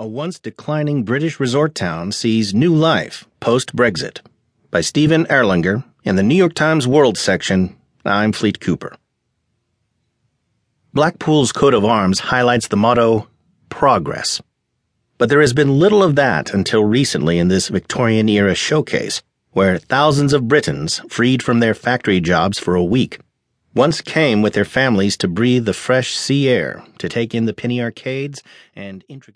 A once declining British resort town sees new life post Brexit. By Steven Erlanger in the New York Times World section. I'm Fleet Cooper. Blackpool's coat of arms highlights the motto Progress. But there has been little of that until recently in this Victorian era showcase, where thousands of Britons, freed from their factory jobs for a week, once came with their families to breathe the fresh sea air, to take in the penny arcades and intricate